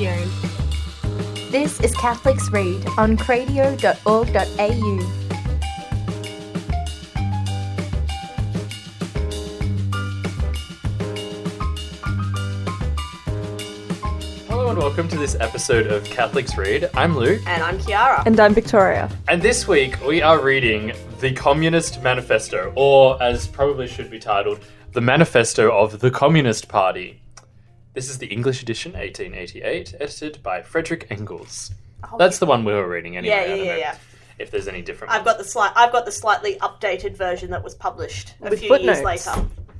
Radio. This is Catholics Read on cradio.org.au. Hello and welcome to this episode of Catholics Read. I'm Luke, And I'm Kiara. And I'm Victoria. and this week we are reading the Communist Manifesto, or as probably should be titled, the Manifesto of the Communist Party. This is the English edition, 1888, edited by Frederick Engels. That's the one we were reading anyway. Yeah, I yeah, don't yeah, know yeah. If there's any different. I've got the slight. I've got the slightly updated version that was published a With few years later,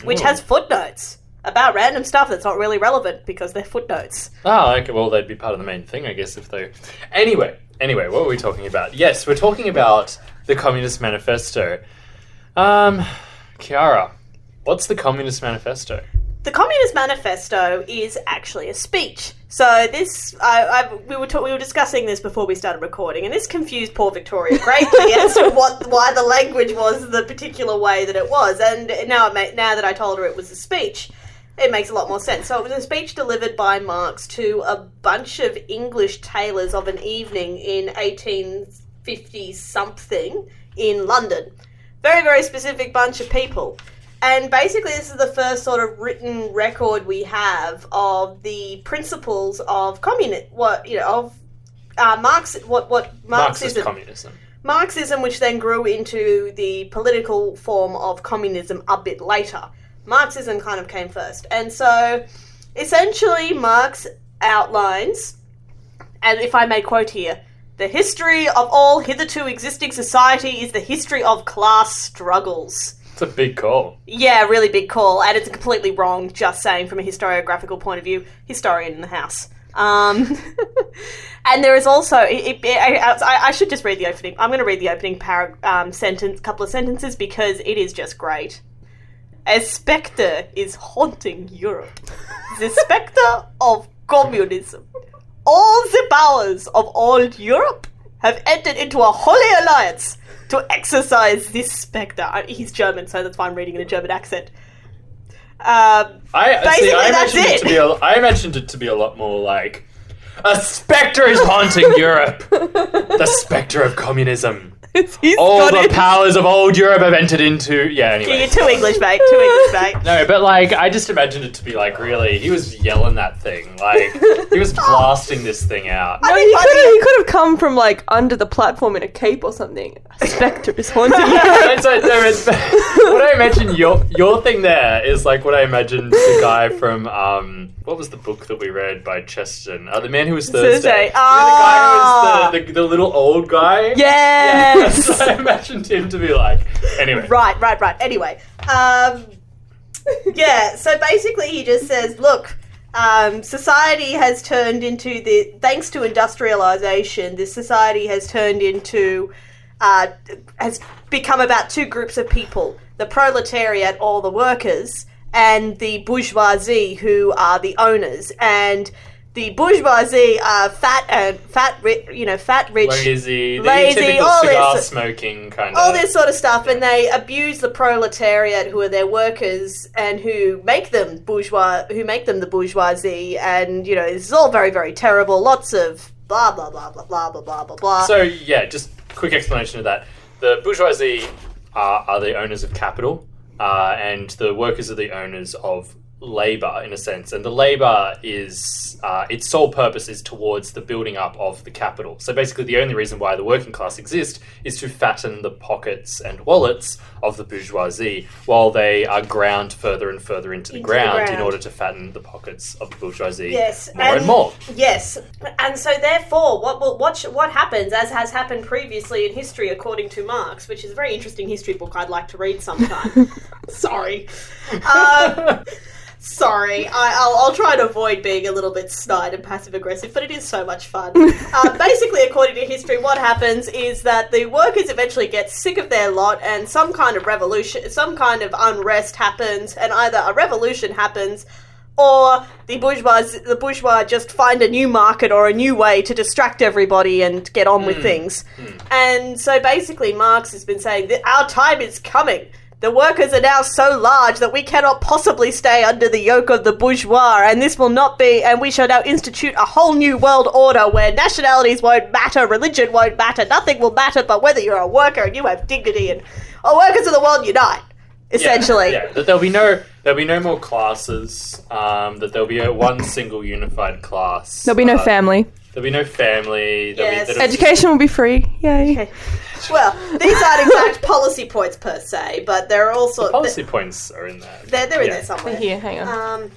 which Ooh. has footnotes about random stuff that's not really relevant because they're footnotes. Oh, okay. Well, they'd be part of the main thing, I guess, if they. Anyway, anyway, what were we talking about? Yes, we're talking about the Communist Manifesto. Um, Kiara, what's the Communist Manifesto? The Communist Manifesto is actually a speech. So this, I, I, we were ta- we were discussing this before we started recording, and this confused poor Victoria greatly as to what why the language was the particular way that it was. And now it ma- now that I told her it was a speech, it makes a lot more sense. So it was a speech delivered by Marx to a bunch of English tailors of an evening in 1850 something in London. Very, very specific bunch of people. And basically, this is the first sort of written record we have of the principles of communist, what you know, of uh, Marx, what what Marxist Marxism, communism. Marxism, which then grew into the political form of communism a bit later. Marxism kind of came first. And so essentially, Marx outlines, and if I may quote here, the history of all hitherto existing society is the history of class struggles. It's a big call. Yeah, really big call, and it's completely wrong. Just saying, from a historiographical point of view, historian in the house. Um, and there is also, it, it, I, I, should just read the opening. I'm going to read the opening para, um, sentence, couple of sentences, because it is just great. A spectre is haunting Europe. The spectre of communism. All the powers of old Europe have entered into a holy alliance to exorcise this spectre. Uh, He's German, so that's why I'm reading in a German accent. Um, I see. I imagined it. it. to be. A, I imagined it to be a lot more like a specter is haunting Europe. The specter of communism. He's All the it. powers of old Europe have entered into. Yeah. yeah, Anyway. you're too English, mate. Too English, mate. No, but like I just imagined it to be like really. He was yelling that thing. Like he was blasting this thing out. No, I he mean, could have he could have come from like under the platform in a cape or something. A spectre is haunting you. And so, no, it's, what I imagine your your thing there is like what I imagined the guy from um what was the book that we read by Chesterton? Uh, the man who was Thursday. Thursday. You know, the guy who Ah. was the, the, the little old guy. yeah. That's what I imagined him to be like. Anyway, Right, right, right. Anyway, um, yeah. So basically, he just says, "Look, um, society has turned into the thanks to industrialization. This society has turned into uh, has become about two groups of people: the proletariat, or the workers, and the bourgeoisie, who are the owners and." The bourgeoisie are fat and fat, ri- you know, fat, rich, lazy, the lazy, all cigar this- smoking kind all of. this sort of stuff, and they abuse the proletariat, who are their workers, and who make them bourgeois, who make them the bourgeoisie, and you know, this is all very, very terrible. Lots of blah blah blah blah blah blah blah blah blah. So yeah, just quick explanation of that. The bourgeoisie are, are the owners of capital, uh, and the workers are the owners of labor in a sense. And the labor is uh, its sole purpose is towards the building up of the capital. So basically, the only reason why the working class exist is to fatten the pockets and wallets of the bourgeoisie, while they are ground further and further into the, Into the ground, in order to fatten the pockets of the bourgeoisie Yes, more and, more. Yes, and so therefore, what will what sh- what happens, as has happened previously in history, according to Marx, which is a very interesting history book I'd like to read sometime. Sorry, um, sorry. I, I'll I'll try and avoid being a little bit snide and passive aggressive, but it is so much fun. Uh, basically, according to history, what happens is that the workers eventually get sick of their lot, and some kind of revolution, some kind of unrest happens, and either a revolution happens or the bourgeois the bourgeois just find a new market or a new way to distract everybody and get on with things. And so basically Marx has been saying that our time is coming. The workers are now so large that we cannot possibly stay under the yoke of the bourgeois, and this will not be. And we shall now institute a whole new world order where nationalities won't matter, religion won't matter, nothing will matter, but whether you're a worker and you have dignity, and all workers of the world unite. Essentially, Yeah, that there'll be no there'll be no more classes. Um, that there'll be a one single unified class. There'll be no Uh, family. There'll be no family. There'll Yes. be, there'll- Education will be free. Yay. Okay. Well, these aren't exact policy points per se, but there are also policy points are in there. they're, they're in Yeah. there somewhere. Here, hang on. Um,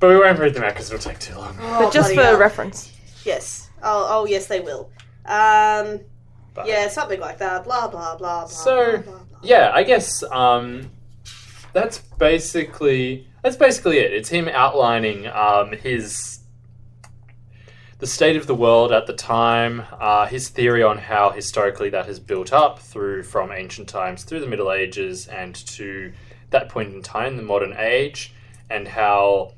But we won't read them out because it'll take too long. oh, but just bloody for hell. reference. Yes. Oh, oh, yes, they will. Um, But- yeah, something like that. Blah blah blah. blah So blah, blah, blah. yeah, I guess um, that's basically that's basically it. It's him outlining um, his the state of the world at the time, uh, his theory on how historically that has built up through from ancient times through the Middle Ages and to that point in time, the modern age, and how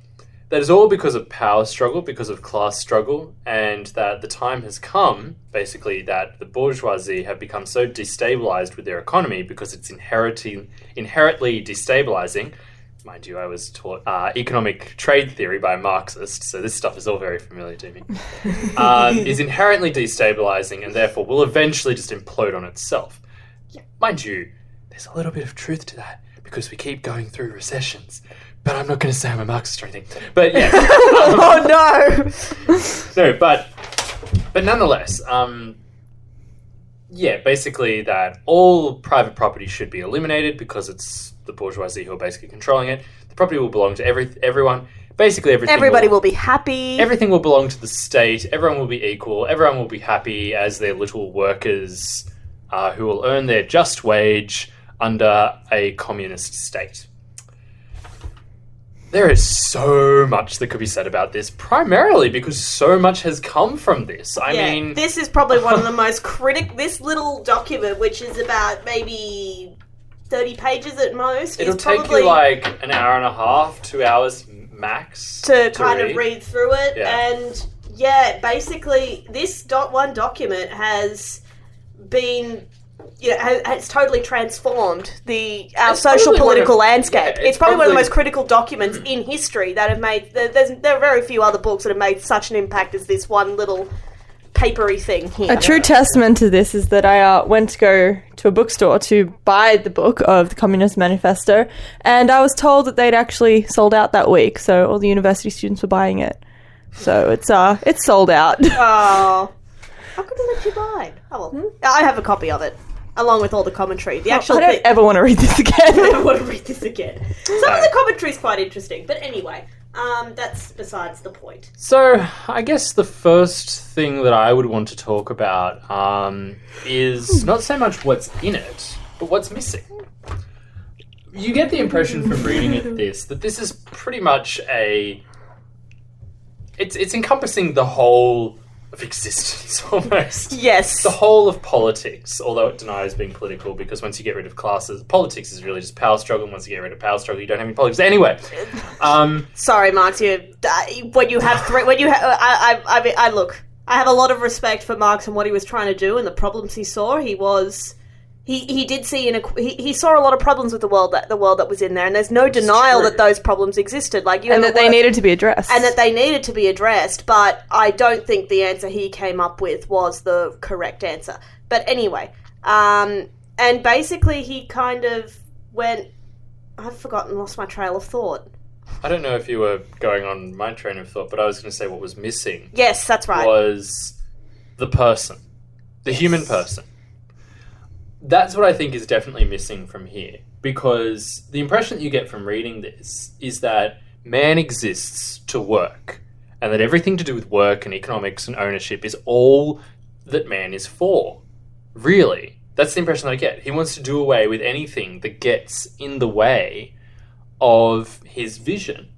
that is all because of power struggle, because of class struggle, and that the time has come, basically, that the bourgeoisie have become so destabilized with their economy because it's inheriting, inherently destabilizing. Mind you, I was taught uh, economic trade theory by a Marxist, so this stuff is all very familiar to me. um, is inherently destabilizing and therefore will eventually just implode on itself. Mind you, there's a little bit of truth to that because we keep going through recessions. But I'm not going to say I'm a Marxist or anything. But yeah, Oh no! no, but but nonetheless, um, yeah, basically that all private property should be eliminated because it's the bourgeoisie who are basically controlling it. The property will belong to every everyone. Basically, everything. Everybody will, will be happy. Everything will belong to the state. Everyone will be equal. Everyone will be happy as their little workers uh, who will earn their just wage under a communist state. There is so much that could be said about this, primarily because so much has come from this. I yeah, mean, this is probably one of the most critic. This little document, which is about maybe thirty pages at most, it'll is take probably you like an hour and a half, two hours max to kind of read through it. Yeah. And yeah, basically, this dot one document has been. You know, has, has totally transformed the our It's social political of- landscape. yeah, it's, it's probably, one of the most critical documents in history that have made. There, there's, there are very few other books that have made such an impact as this one little papery thing here. A true testament to this is that I uh, went to go to a bookstore to buy the book of the Communist Manifesto, and I was told that they'd actually sold out that week, so all the university students were buying it. So it's uh, it's sold out. Oh, how could I let you buy? Oh well, I have a copy of it along with all the commentary. The actual I don't thing. ever want to read this again. I again. want to read this again. Some of the commentary is quite interesting, but anyway, um, that's besides the point. So, I guess the first thing that I would want to talk about um, is not so much what's in it, but what's missing. You get the impression from reading it this that this is pretty much a. It's it's encompassing the whole of existence almost. Yes. The whole of politics, although it denies being political, because once you get rid of classes, politics is really just power struggle. And once you get rid of power struggle, you don't have any politics. Anyway, um, Sorry, Marx. You uh, when you have three when you have I, I I I look. I have a lot of respect for Marx and what he was trying to do and the problems he saw. He was. He, he did see in a he, he saw a lot of problems with the world that the world that was in there and there's no denial true. that those problems existed like you and that they needed to be addressed. and that they needed to be addressed, but I don't think the answer he came up with was the correct answer. But anyway, um, and basically he kind of went. I've forgotten, lost my trail of thought. I don't know if you were going on my train of thought, but I was going to say what was missing Yes, that's right. was the person, the human person. That's what I think is definitely missing from here because the impression that you get from reading this is that man exists to work and that everything to do with work and economics and ownership is all that man is for. Really. That's the impression that I get. He wants to do away with anything that gets in the way of his vision.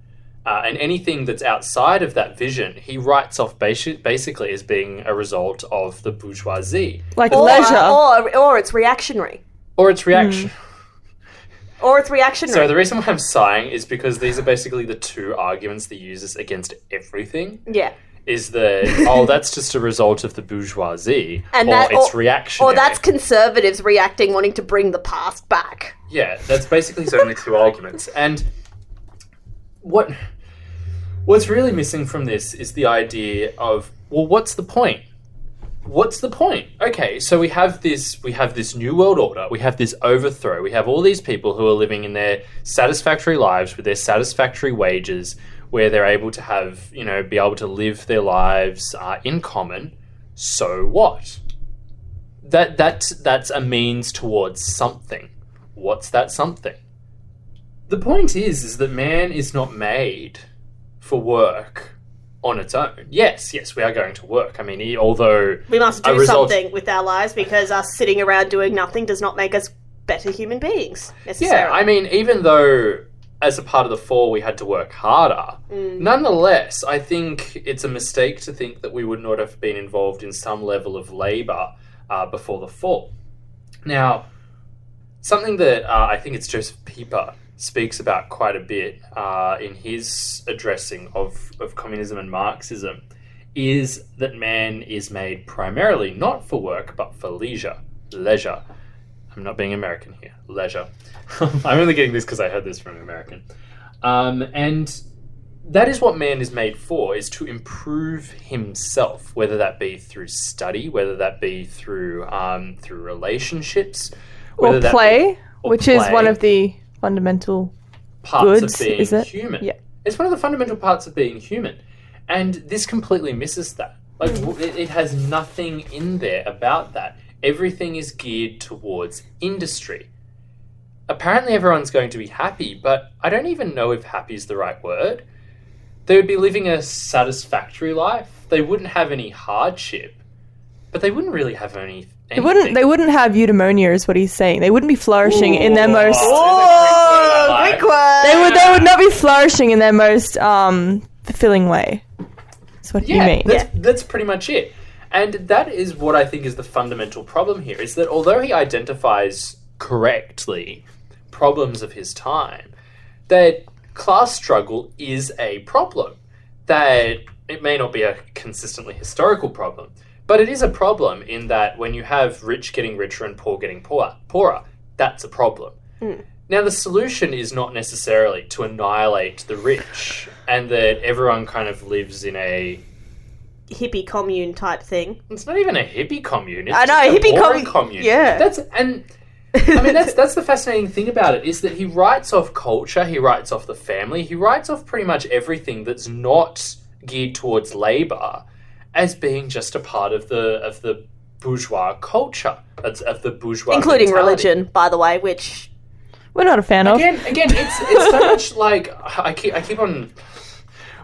Uh, and anything that's outside of that vision, he writes off basi- basically as being a result of the bourgeoisie like or, leisure. or or it's reactionary, or its reaction. or it's reactionary. So the reason why I'm sighing is because these are basically the two arguments that uses against everything. yeah, is that oh that's just a result of the bourgeoisie And or that- it's or- reactionary. Or that's conservatives reacting, wanting to bring the past back. Yeah, that's basically his only two arguments. And what what's really missing from this is the idea of well, what's the point? What's the point? Okay, so we have this we have this new world order, we have this overthrow, we have all these people who are living in their satisfactory lives with their satisfactory wages, where they're able to have you know be able to live their lives uh, in common. So what? That that's that's a means towards something what's that something? The point is, is that man is not made for work on its own. Yes, yes, we are going to work. I mean, although We must do result- something with our lives because us sitting around doing nothing does not make us better human beings yeah. I mean, even though as a part of the fall we had to work harder, nonetheless, I think it's a mistake to think that we would not have been involved in some level of labour uh, before the fall. Now, something that uh, I think it's Josef Pieper speaks about quite a bit uh, in his addressing of, of communism and Marxism is that man is made primarily not for work but for leisure. Leisure. I'm not being American here. Leisure. I'm only getting this because I heard this from an American. Um, and that is what man is made for is to improve himself whether that be through study whether that be through um, through relationships Or that be- play, or which is one of the fundamental. parts goods, of being is it? human Yeah. it's one of the fundamental parts of being human and this completely misses that like Mm. it, it has nothing in there about that everything is geared towards industry apparently everyone's going to be happy but i don't even know if happy is the right word they would be living a satisfactory life they wouldn't have any hardship but they wouldn't really have any They wouldn't. They wouldn't have eudaimonia, is what he's saying. They wouldn't be flourishing in their most. Oh, quick word. They would. They would not be flourishing in their most um, fulfilling way. That's what you Yeah, mean. that's, that's pretty much it. And that is what I think is the fundamental problem here is that although he identifies correctly problems of his time, that class struggle is a problem. That it may not be a consistently historical problem, but it is a problem in that when you have rich getting richer and poor getting poor, poorer, that's a problem. Hmm. Now, the solution is not necessarily to annihilate the rich and that everyone kind of lives in a. hippie commune type thing. It's not even a hippie commune. It's I know, a hippie commu- commune. yeah. That's and I mean that's that's the fascinating thing about it is that he writes off culture, he writes off the family, he writes off pretty much everything that's not geared towards labor as being just a part of the of the bourgeois culture, of of the bourgeois, Including mentality. religion, by the way, which We're not a fan of. Again, again, it's it's so much like I keep I keep on.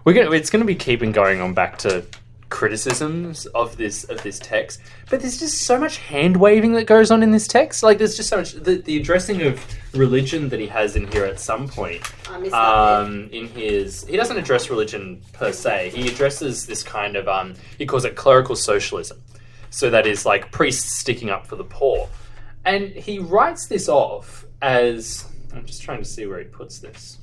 We're gonna it's gonna be keeping going on back to criticisms of this of this text, but there's just so much hand waving that goes on in this text. Like there's just so much the, the addressing of religion that he has in here at some point. I missed that. Um, in his he doesn't address religion per se. He addresses this kind of um he calls it clerical socialism. So that is like priests sticking up for the poor. And he writes this off as I'm just trying to see where he puts this.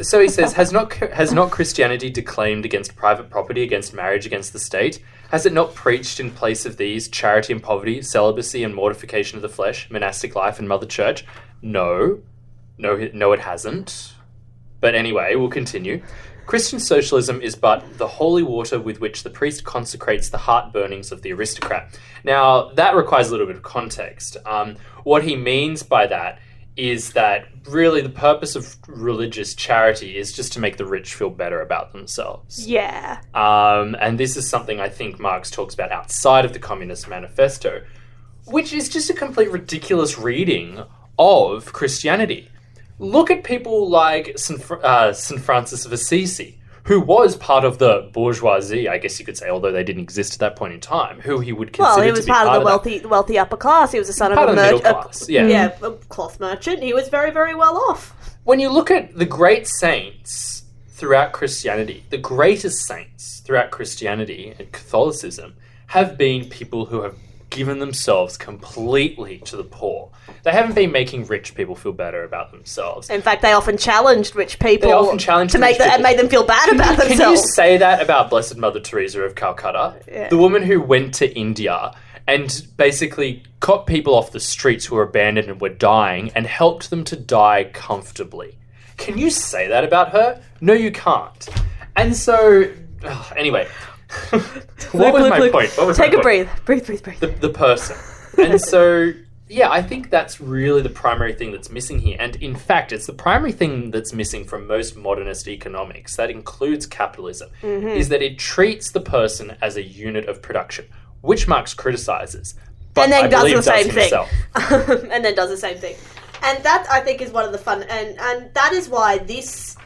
So he says, has not has not Christianity declaimed against private property, against marriage, against the state? Has it not preached in place of these charity and poverty, celibacy and mortification of the flesh, monastic life and mother church? No, no, no, it hasn't. But anyway, we'll continue. Christian socialism is but the holy water with which the priest consecrates the heart burnings of the aristocrat. Now, that requires a little bit of context. Um, what he means by that is that really the purpose of religious charity is just to make the rich feel better about themselves. yeah. Um, and this is something I think Marx talks about outside of the Communist Manifesto, which is just a complete ridiculous reading of Christianity. Look at people like St. Fr- uh, St. Francis of Assisi, who was part of the bourgeoisie, I guess you could say, although they didn't exist at that point in time, who he would consider Well, he was be part of the that. wealthy, the wealthy upper class. He was the son Part of a the middle merchant. class, yeah. yeah, a cloth merchant. He was very, very well off. when you look at the great saints throughout Christianity, the greatest saints throughout Christianity and Catholicism have been people who have given themselves completely to the poor. They haven't been making rich people feel better about themselves. In fact, they often challenged rich people They often challenged to make them, and made them feel bad about themselves. Can you say that about Blessed Mother Teresa of Calcutta? Yeah. The woman who went to India and basically got people off the streets who were abandoned and were dying and helped them to die comfortably. Can you say that about her? No, you can't. And so, anyway, what was my point? What was Take a point? breathe, breathe, breathe, breathe. the, the person. And so, yeah, I think that's really the primary thing that's missing here. And in fact, it's the primary thing that's missing from most modernist economics, that includes capitalism, Mm-hmm. is that it treats the person as a unit of production, which Marx criticizes. But and then I does the same thing. and then does the same thing. And that I think is one of the fun and and that is why this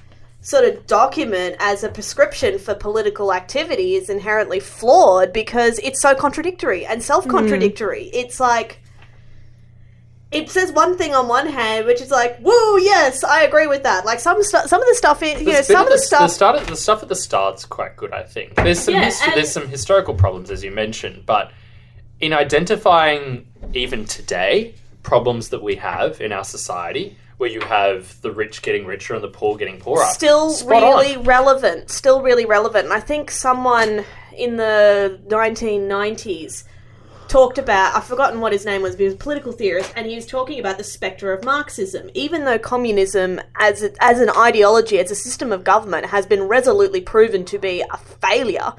sort of document as a prescription for political activity is inherently flawed because it's so contradictory and self-contradictory. Hmm. It's like it says one thing on one hand, which is like, "Woo, yes, I agree with that." Like some stu- some of the stuff in you know some of the the, stuff. the, start, the stuff at the start's quite good, I think. There's some Yeah, histo- and- there's some historical problems, as you mentioned, but in identifying even today problems that we have in our society, where you have the rich getting richer and the poor getting poorer, still spot on. really relevant. Still really relevant. And I think someone in the 1990s talked about, I've forgotten what his name was, but he was a political theorist, and he was talking about the spectre of Marxism. Even though communism, as, a, as an ideology, as a system of government, has been resolutely proven to be a failure,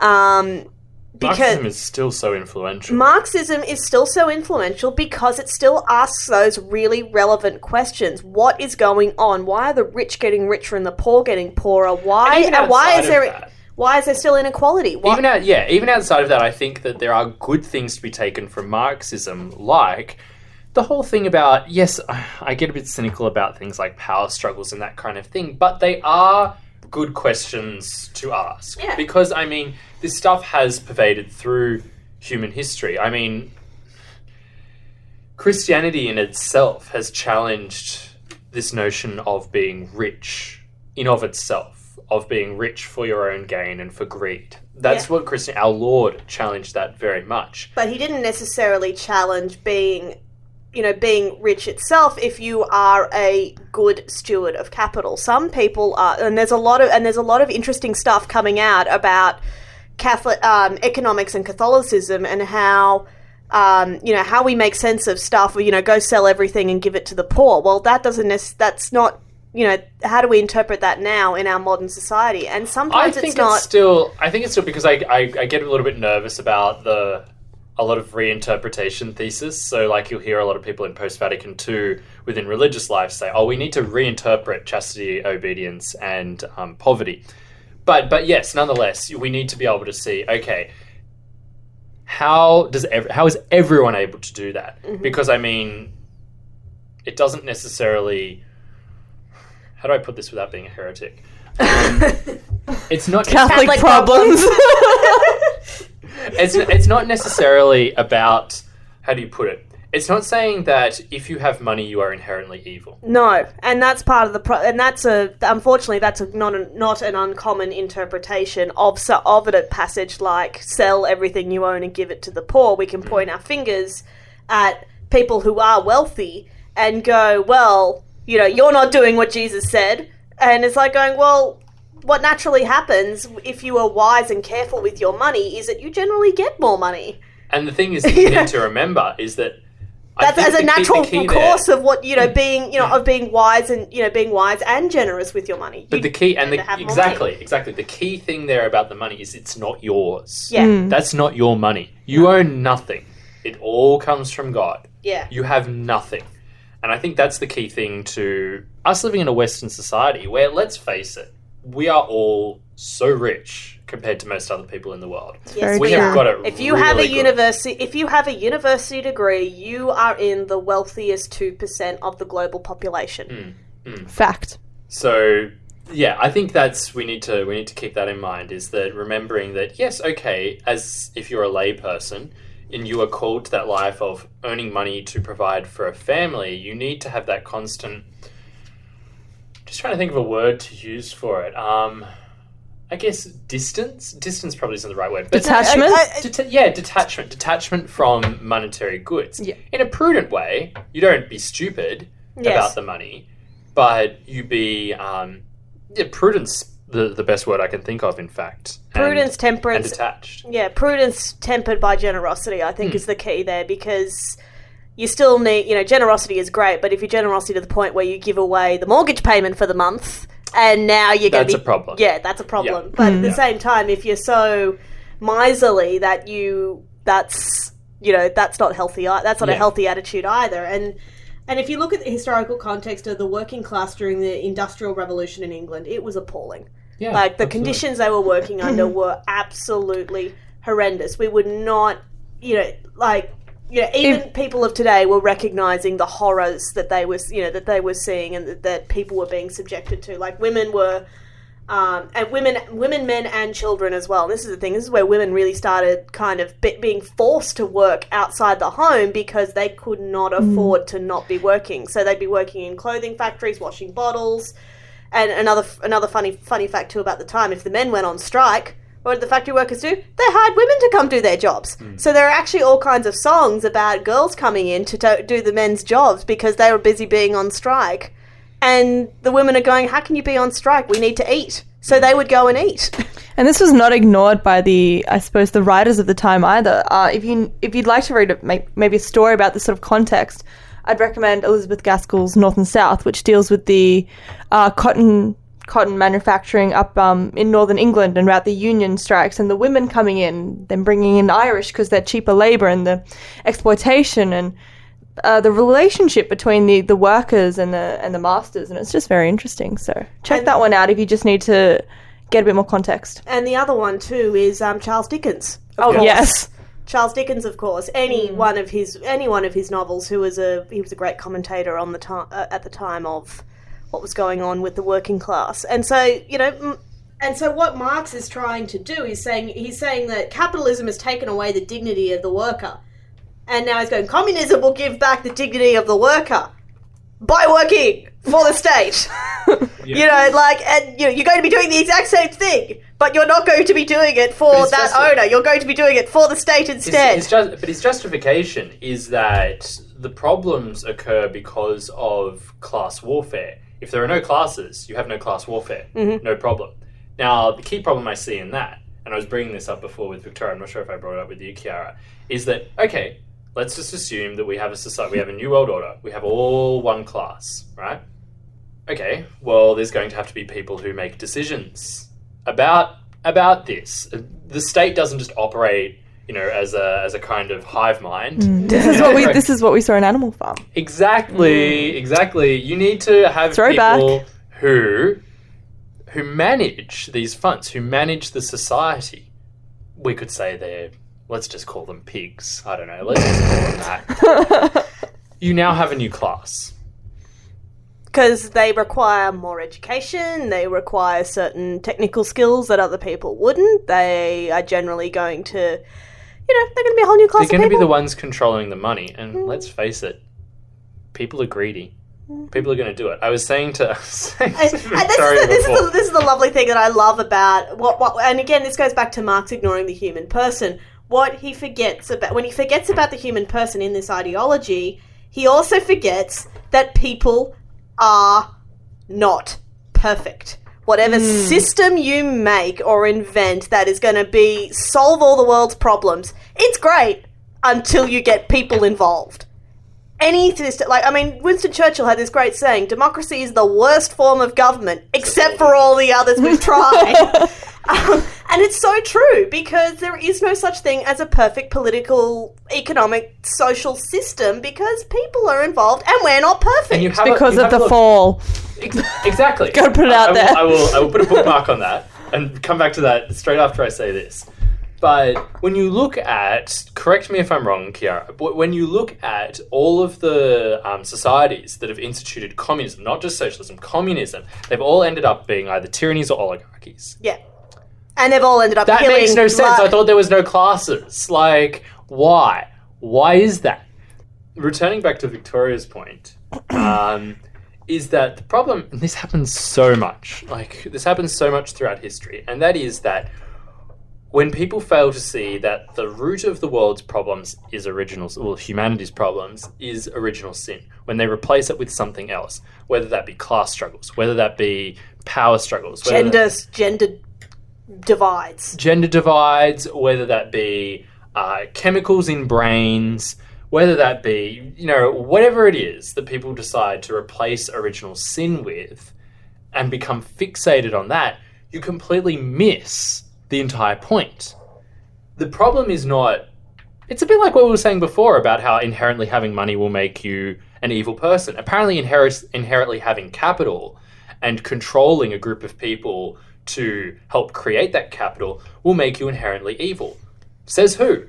um, because Marxism is still so influential. Marxism is still so influential because it still asks those really relevant questions. What is going on? Why are the rich getting richer and the poor getting poorer? Why And why is there that- why is there still inequality? Why, even out, yeah, even outside of that, I think that there are good things to be taken from Marxism, like the whole thing about yes, I get a bit cynical about things like power struggles and that kind of thing, but they are good questions to ask Yeah. because I mean, this stuff has pervaded through human history. I mean, Christianity in itself has challenged this notion of being rich in of itself, of being rich for your own gain and for greed. That's Yeah. what Christian, our Lord, challenged that very much. but he didn't necessarily challenge being you know being rich itself if you are a good steward of capital some people are and there's a lot of and there's a lot of interesting stuff coming out about catholic um, economics and catholicism and how um, you know how we make sense of stuff or you know go sell everything and give it to the poor well that doesn't nec- that's not you know how do we interpret that now in our modern society and I sometimes think it's not it's still. I think it's still because I, I I get a little bit nervous about the a lot of reinterpretation thesis. So like you'll hear a lot of people in post Vatican II within religious life say, "Oh, we need to reinterpret chastity, obedience, and um, poverty." But but yes, nonetheless, we need to be able to see. Okay, how does ev- how is everyone able to do that? Mm-hmm. Because I mean, it doesn't necessarily. How do I put this without being a heretic? Um, it's not Catholic, Catholic problems. it's it's not necessarily about how do you put it. It's not saying that if you have money, you are inherently evil. No, and that's part of the pro- and that's a unfortunately that's a, not a, not an uncommon interpretation of of a passage like sell everything you own and give it to the poor. We can point our fingers at people who are wealthy and go, well, you know, you're not doing what Jesus said, and it's like going, well. What naturally happens if you are wise and careful with your money is that you generally get more money. And the thing is, that you need to remember is that That's as a the key- the natural key there- course of what you know, being you know, of being wise and you know, being wise and generous with your money. But the key and the to exactly exactly the key thing there about the money is it's not yours. Yeah, hmm. That's not your money. You own nothing. It all comes from God. yeah, You have nothing. And I think that's the key thing to us living in a Western society where, let's face it, we are all so rich compared to most other people in the world. yes, We we have are. got it If you have a really good. university, if you have a university degree, you are in the wealthiest two percent of the global population. Hmm, hmm. Fact. So yeah, I think that's we need to we need to keep that in mind is that remembering that yes, okay, as if you're a layperson and you are called to that life of earning money to provide for a family, you need to have that constant just trying to think of a word to use for it. Um I guess distance. Distance probably isn't the right word. But Detachment? I- I- Deta- yeah, detachment. Detachment from monetary goods. Yeah. In a prudent way, you don't be stupid Yes. about the money, but you be um, yeah, prudence. The the best word I can think of, in fact. And- prudence, and temperance, detached. Yeah, prudence tempered by generosity, I think, is the key there because you still need, you know, generosity is great, but if your generosity to the point where you give away the mortgage payment for the month and now you're going That's to a problem. Yeah, that's a problem. Yeah. But at the Yeah. same time, if you're so miserly that you, that's, you know, that's not healthy. That's not a healthy attitude either. And and if you look at the historical context of the working class during the Industrial Revolution in England, it was appalling. Yeah, Like the absolutely. conditions they were working under were absolutely horrendous. We would not, you know, like know, even people of today were recognizing the horrors that they was, you know, that they were seeing and that, that people were being subjected to. Like women were, um, and women, women, men, and children as well. And this is the thing. This is where women really started kind of be, being forced to work outside the home because they could not afford to not be working. So they'd be working in clothing factories, washing bottles. And another another funny funny fact too about the time: if the men went on strike, what did the factory workers do? They hired women to come do their jobs. So there are actually all kinds of songs about girls coming in to to do the men's jobs because they were busy being on strike. And the women are going, "How can you be on strike? We need to eat." So they would go and eat. And this was not ignored by the, I suppose, the writers of the time either. Uh, if you if you'd like to read a, maybe a story about this sort of context, I'd recommend Elizabeth Gaskell's North and South, which deals with the uh, cotton cotton manufacturing up um, in northern England and about the union strikes and the women coming in, then bringing in Irish because they're cheaper labor and the exploitation and uh, the relationship between the, the workers and the and the masters, and it's just very interesting. So check And- that one out if you just need to get a bit more context. And the other one too is um, Charles Dickens. Oh course. yes, Charles Dickens, of course. Any one of his any one of his novels. Who was a he was a great commentator on the time uh, at the time of what was going on with the working class. And so you know, and so what Marx is trying to do is saying he's saying that capitalism has taken away the dignity of the worker, and now he's going communism will give back the dignity of the worker by working for the state. You know, like, and you know, you're going to be doing the exact same thing, but you're not going to be doing it for that just owner. You're going to be doing it for the state instead. his ju- but his justification is that the problems occur because of class warfare. If there are no classes, you have no class warfare. Mm-hmm. No problem. Now, the key problem I see in that, and I was bringing this up before with Victoria, I'm not sure if I brought it up with you, Kiara, is that, okay, let's just assume that we have a society, we have a new world order, we have all one class, right? Okay, well, there's going to have to be people who make decisions about about this. The state doesn't just operate, you know, as a as a kind of hive mind. Mm. this is what we this is what we saw in Animal Farm. Exactly, mm. exactly. You need to have Throwback. people who who manage these funds, who manage the society. We could say they're let's just call them pigs. I don't know. Let's just call them that. you now have a new class. because they require more education, they require certain technical skills that other people wouldn't. They are generally going to, you know, they're going to be a whole new class They're going to be the ones controlling the money, and mm. let's face it, people are greedy. Mm. People are going to do it. I was saying to, saying to and, and this, is the, this, is before- the, this is the lovely thing that I love about what, what. And again, this goes back to Marx ignoring the human person. What he forgets about when he forgets about the human person in this ideology, he also forgets that people are not perfect. Whatever system you make or invent that is going to be solve all the world's problems, it's great until you get people involved. Any system like i mean winston churchill had this great saying democracy is the worst form of government except for all the others we've tried. Um, and it's so true because there is no such thing as a perfect political economic social system because people are involved and we're not perfect And you have a- Because you of have a the look- fall. Ex- Exactly. Gotta put it out I, I there. Will, I will. I will put a bookmark on that and come back to that straight after I say this. But when you look at, correct me if I'm wrong, Kiara, but when you look at all of the um, societies that have instituted communism, not just socialism, communism, they've all ended up being either tyrannies or oligarchies. yeah and they've all ended up That killing makes no sense. la- I thought there was no classes. Like, why? Why is that? Returning back to Victoria's point, um, is that the problem, and this happens so much, like this happens so much throughout history, and that is that when people fail to see that the root of the world's problems is original, well, humanity's problems is original sin, when they replace it with something else, whether that be class struggles, whether that be power struggles, whether that- Gender gender divides. gender divides, whether that be uh, chemicals in brains, whether that be, you know, whatever it is that people decide to replace original sin with and become fixated on that, you completely miss the entire point. The problem is not. It's a bit like what we were saying before about how inherently having money will make you an evil person. Apparently, inherently having capital and controlling a group of people to help create that capital will make you inherently evil. Says who?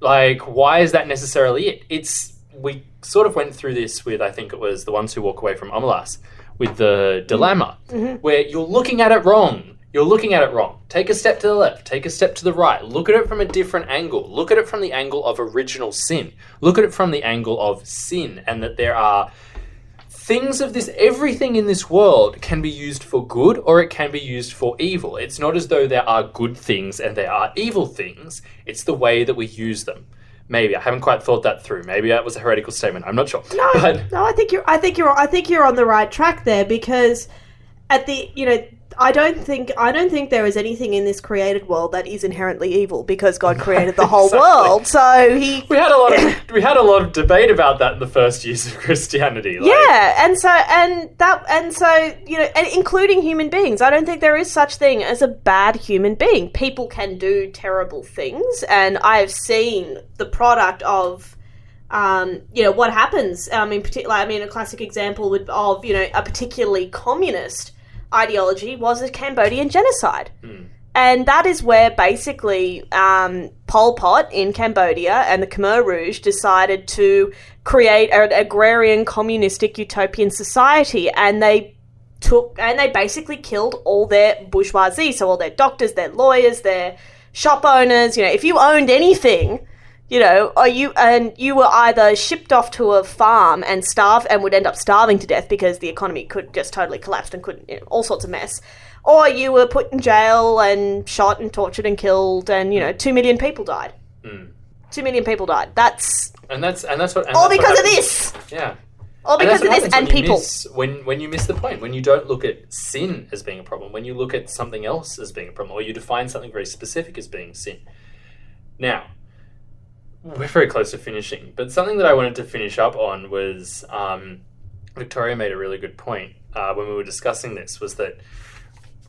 Like, why is that necessarily it? It's we sort of went through this with I think it was the ones who walk away from Omelas with the dilemma mm-hmm. Mm-hmm. where you're looking at it wrong. You're looking at it wrong. Take a step to the left, take a step to the right. Look at it from a different angle. Look at it from the angle of original sin. Look at it from the angle of sin and that there are things of this everything in this world can be used for good or it can be used for evil it's not as though there are good things and there are evil things it's the way that we use them maybe i haven't quite thought that through maybe that was a heretical statement i'm not sure No, but no, I think you're. I think you're. I think you're on the right track there because at the you know I don't think I don't think there is anything in this created world that is inherently evil because God created the whole Exactly. world. So he we had a lot of we had a lot of debate about that in the first years of christianity like, Yeah, and so and that and so you know, and including human beings. I don't think there is such thing as a bad human being. People can do terrible things, and I have seen the product of. Um, you know what happens. I mean, particular. I mean, a classic example would of you know a particularly communist ideology was the Cambodian genocide, and that is where basically um, Pol Pot in Cambodia and the Khmer Rouge decided to create an agrarian, communistic, utopian society, and they took and they basically killed all their bourgeoisie, so all their doctors, their lawyers, their shop owners. You know, if you owned anything, you know, or you and you were either shipped off to a farm and starve and would end up starving to death because the economy could just totally collapsed and couldn't, you know, all sorts of mess. Or you were put in jail and shot and tortured and killed, and you know, two million people died. Hmm. Two million people died. That's and that's and that's what and all that's what because of this. yeah All because of this and people. miss- when when you miss the point, when you don't look at sin as being a problem, when you look at something else as being a problem, or you define something very specific as being sin. Now, we're very close to finishing, but something that I wanted to finish up on was um, Victoria made a really good point uh, when we were discussing this. Was that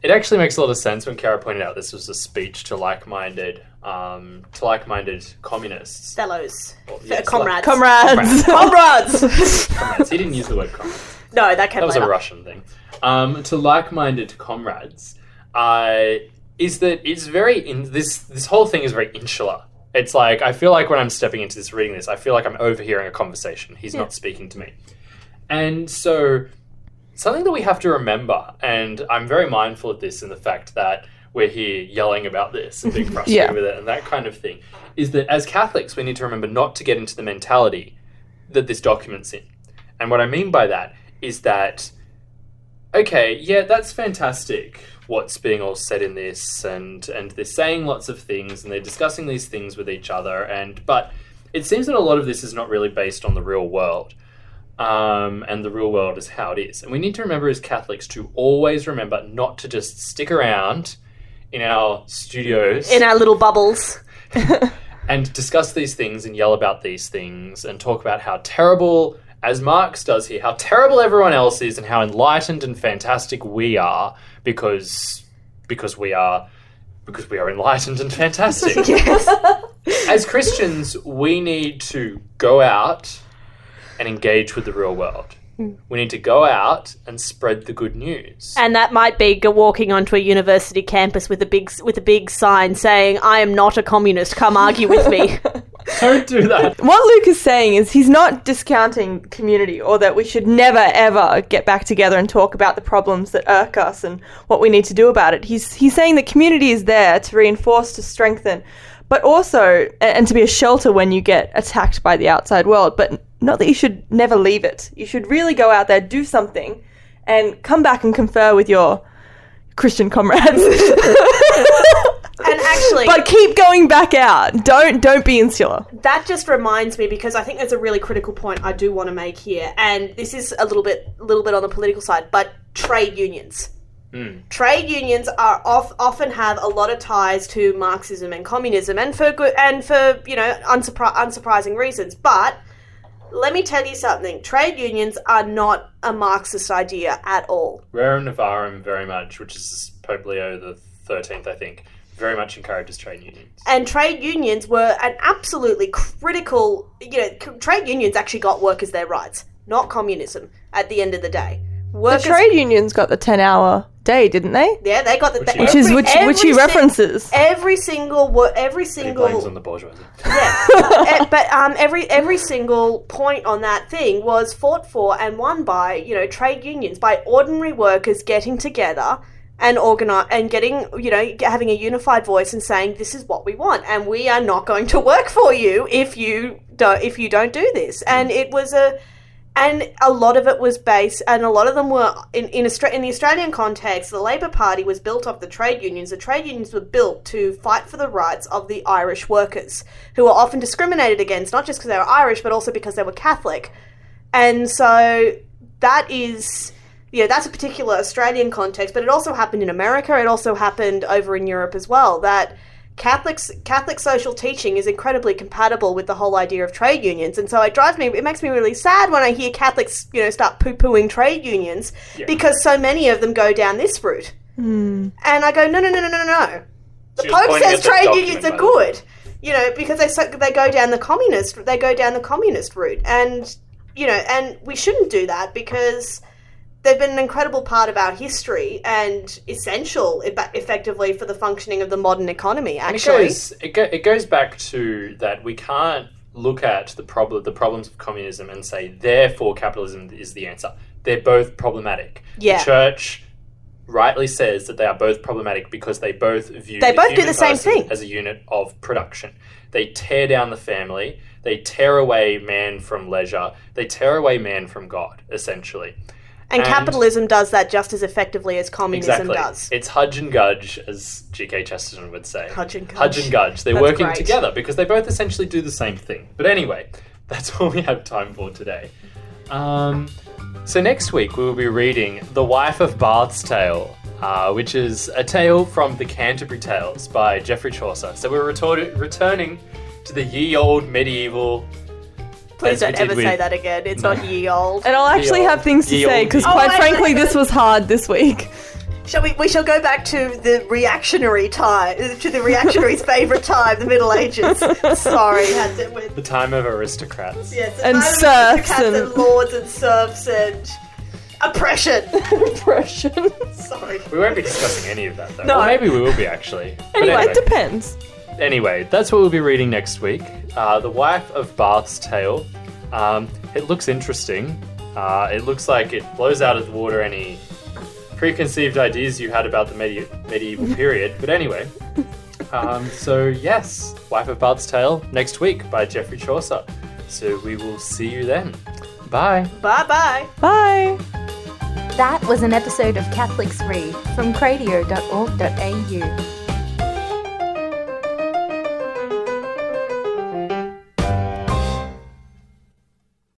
it actually makes a lot of sense when Kiara pointed out this was a speech to like-minded um, to like-minded communists. fellows, yes, comrades, Comrades. comrades. comrades. He didn't use the word comrades. no, that came That was later. a Russian thing. Um, to like-minded comrades, uh, is that it's very in this. This whole thing is very insular. It's like I feel like when I'm stepping into this, reading this, I feel like I'm overhearing a conversation. He's not speaking to me, and so something that we have to remember, and I'm very mindful of this in the fact that we're here yelling about this and being frustrated Yeah. with it and that kind of thing, is that as Catholics, we need to remember not to get into the mentality that this document's in. And what I mean by that is that, okay, yeah, that's fantastic what's being all said in this, and, and they're saying lots of things, and they're discussing these things with each other, and but it seems that a lot of this is not really based on the real world um, and the real world is how it is. And we need to remember as Catholics to always remember not to just stick around in our studios in our little bubbles. and discuss these things and yell about these things and talk about how terrible, as Marx does here, how terrible everyone else is and how enlightened and fantastic we are because because we are because we are enlightened and fantastic. As Christians, we need to go out and engage with the real world. We need to go out and spread the good news. And that might be walking onto a university campus with a big with a big sign saying, "I am not a communist. Come argue with me." Don't do that. What Luke is saying is he's not discounting community or that we should never ever get back together and talk about the problems that irk us and what we need to do about it. He's he's saying that community is there to reinforce, to strengthen, but also and, and to be a shelter when you get attacked by the outside world. But not that you should never leave it. You should really go out there, do something, and come back and confer with your Christian comrades. And actually, but keep going back out. Don't don't be insular. that just reminds me because I think there's a really critical point I do want to make here, and this is a little bit, little bit on the political side, but trade unions. Hmm. Trade unions are off, often have a lot of ties to Marxism and communism, and for good and for you know unsurpri- unsurprising reasons. But let me tell you something: trade unions are not a Marxist idea at all. Rerum Novarum very much, which is Pope Leo the Thirteenth, I think, very much encourages trade unions. and trade unions were an absolutely critical you know trade unions actually got workers their rights not communism at the end of the day The trade unions got the ten hour day, didn't they? yeah they got the Which Which is which which he every si- references. every single wo- every He blames on the bourgeoisie. Eh, but um every every single point on that thing was fought for and won by you know trade unions by ordinary workers getting together and organize and getting you know having a unified voice and saying this is what we want and we are not going to work for you if you don't if you don't do this and it was a and a lot of it was based and a lot of them were in in, Austra- in the Australian context the Labor Party was built off the trade unions the trade unions were built to fight for the rights of the Irish workers who were often discriminated against not just because they were Irish but also because they were Catholic and so that is you know that's a particular Australian context, but it also happened in America. It also happened over in Europe as well. That Catholics Catholic social teaching is incredibly compatible with the whole idea of trade unions, and so it drives me. It makes me really sad when I hear Catholics, you know, start poo pooing trade unions because so many of them go down this route. Hmm. And I go, no, no, no, no, no, no. The She Pope says trade document, unions are by the way. good, you know, because they so, they go down the communist they go down the communist route, and you know, and we shouldn't do that because they've been an incredible part of our history and essential, effectively, for the functioning of the modern economy. And it Actually, goes it, go, it goes back to that we can't look at the problem the problems of communism and say therefore capitalism is the answer. They're both problematic. Yeah. The church rightly says that they are both problematic because they both view They both do the same thing. as a unit of production. They tear down the family. They tear away man from leisure. They tear away man from God, essentially. And, and- capitalism does that just as effectively as communism Exactly. does. It's Hudge and Gudge, as G.K. Chesterton would say. Hudge and Gudge. Hudge and Gudge. They're That's working great. together because they both essentially do the same thing. But anyway, that's all we have time for today. Um, so next week we will be reading The Wife of Bath's Tale, uh, which is a tale from the Canterbury Tales by Geoffrey Chaucer. So we're retor- returning to the ye old medieval. Please don't ever did say that again. It's not ye old. And I'll actually have things to the say because, Oh, quite I- frankly, this was hard this week. Shall we? We shall go back to the reactionary time, to the reactionary's favourite time, the Middle Ages. Sorry, had to. with- The time of aristocrats. Yes, And time of serfs aristocrats and- and lords and serfs and oppression. oppression. Sorry. We won't be discussing any of that though. No. Or maybe we will be actually. Anyway, anyway. it depends. Anyway, that's what we'll be reading next week. Uh, the Wife of Bath's Tale. Um, it looks interesting. Uh, it looks like it blows out of the water any preconceived ideas you had about the medi- medieval period. But anyway, um, so yes, Wife of Bath's Tale next week by Geoffrey Chaucer. So we will see you then. Bye. Bye bye. Bye. That was an episode of Catholics Read from cradio.org.au.